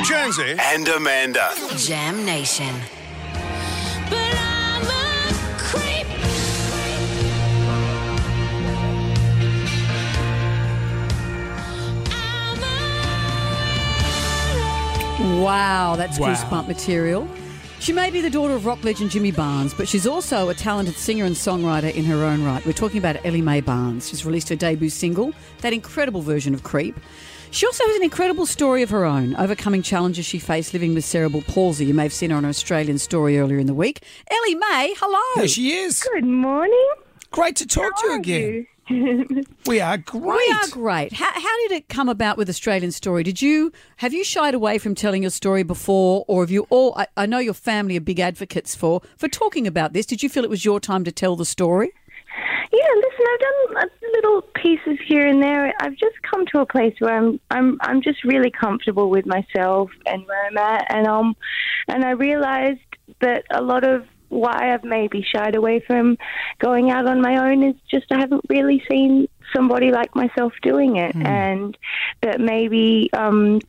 Jonesy and Amanda. Jam Nation. But I'm a creep. Wow, that's Wow. goosebump material. She may be the daughter of rock legend Jimmy Barnes, but she's also a talented singer and songwriter in her own right. We're talking about Elly-May Barnes. She's released her debut single, that incredible version of Creep. She also has an incredible story of her own, overcoming challenges she faced living with cerebral palsy. You may have seen her on an Australian story earlier in the week. Elly-May, hello. There she is. Good morning. Great to talk to you again. you? We are great. We are great. How, how did it come about with Australian Story? Did you have you shied away from telling your story before, or have you all? I, I know your family are big advocates for for talking about this. Did you feel it was your time to tell the story? Yeah, listen, I've done little pieces here and there. I've just come to a place where I'm, I'm, I'm just really comfortable with myself and where I'm at, and um, and I realised that a lot of why I've maybe shied away from going out on my own is just I haven't really seen somebody like myself doing it, and that maybe um,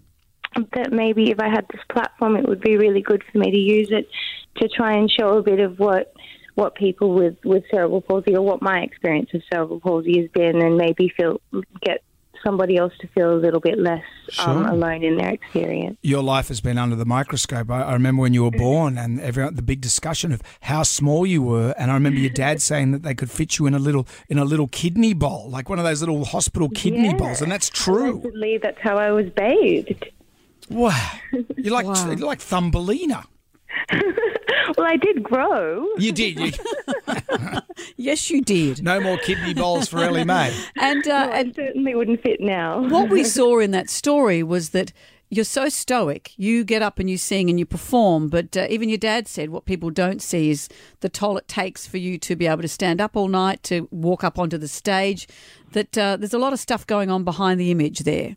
that maybe if I had this platform, it would be really good for me to use it to try and show a bit of what what people with, with cerebral palsy or what my experience of cerebral palsy has been, and maybe feel get somebody else to feel a little bit less um, alone in their experience. Your life has been under the microscope. I, I remember when you were born and everyone, the big discussion of how small you were. And I remember your dad saying that they could fit you in a little in a little kidney bowl, like one of those little hospital kidney Yeah. bowls. And that's true. Allegedly, that's how I was bathed. Wow. You're like Wow. you're like Thumbelina. Well, I did grow. You did. You, Yes, you did. no more kidney bowls for Elly-May. And uh, I and certainly wouldn't fit now. what we saw in that story was that you're so stoic. You get up and you sing and you perform, but uh, even your dad said what people don't see is the toll it takes for you to be able to stand up all night, to walk up onto the stage. That uh, there's a lot of stuff going on behind the image there.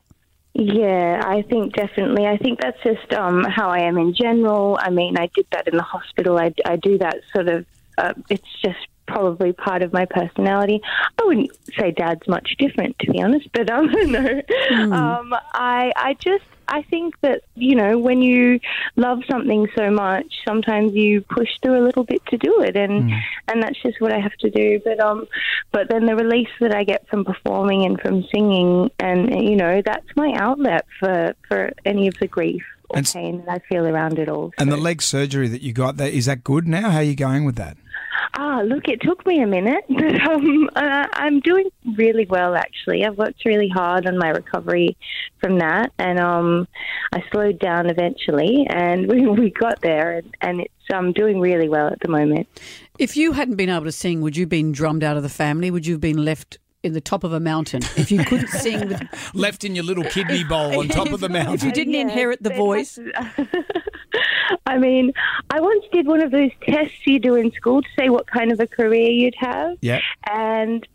Yeah, I think definitely. I think that's just um, how I am in general. I mean, I did that in the hospital. I, I do that sort of. Uh, it's just probably part of my personality. I wouldn't say Dad's much different, to be honest. But um, no, um, I I just I think that you know when you love something so much, sometimes you push through a little bit to do it, and and that's just what I have to do. But um, but then the release that I get from performing and from singing, and you know that's my outlet for for any of the grief or And pain that I feel around it all. And the leg surgery that you got, that is that good now? How are you going with that? Ah, look, it took me a minute, but um, uh, I'm doing really well actually. I've worked really hard on my recovery from that, and um, I slowed down eventually, and we, we got there, and, and it's um, doing really well at the moment. If you hadn't been able to sing, would you have been drummed out of the family? Would you have been left in the top of a mountain if you couldn't sing? With, Left in your little kidney bowl on top of the mountain if you didn't Yeah, inherit the they'd voice? Have to- I mean, I once did one of those tests you do in school to say what kind of a career you'd have. Yeah. And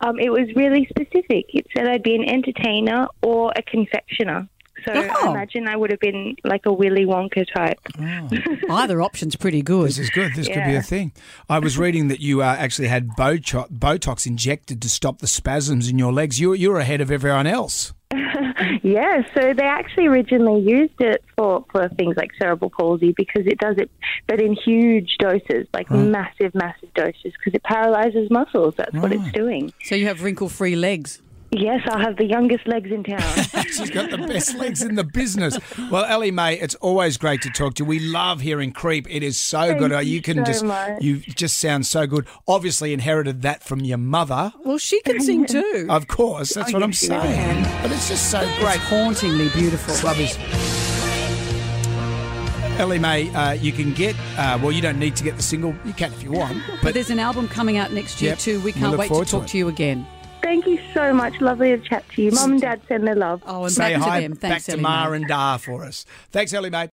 um, it was really specific. It said I'd be an entertainer or a confectioner. So Oh. I imagine I would have been like a Willy Wonka type. Either option's pretty good. This is good. This could be a thing. I was reading that you uh, actually had Botox, Botox injected to stop the spasms in your legs. You, you're ahead of everyone else. Yeah, so they actually originally used it for, for things like cerebral palsy because it does it, but in huge doses, like hmm. massive, massive doses, because it paralyzes muscles. That's what it's ah. doing. So you have wrinkle-free legs. Yes, I'll have the youngest legs in town. She's got the best legs in the business. Well, Elly-May, it's always great to talk to you. We love hearing Creep. It is so good. Uh, you You can so just much. you just sound so good. Obviously inherited that from your mother. Well, she can sing too. Of course, that's Oh, what I'm yes, really saying. can. But it's just so It's great. hauntingly beautiful. Love is. Elly-May, uh, you can get, uh, well, you don't need to get the single. You can if you want. But But there's an album coming out next year Yep, too. We we can't look wait to forward to talk to you again. Thank you so much. Lovely to chat to you. Mum and Dad send their love. Oh, and say back hi to them. Thanks, back to Ellie Ma Mae. and Da for us. Thanks, Elly-May.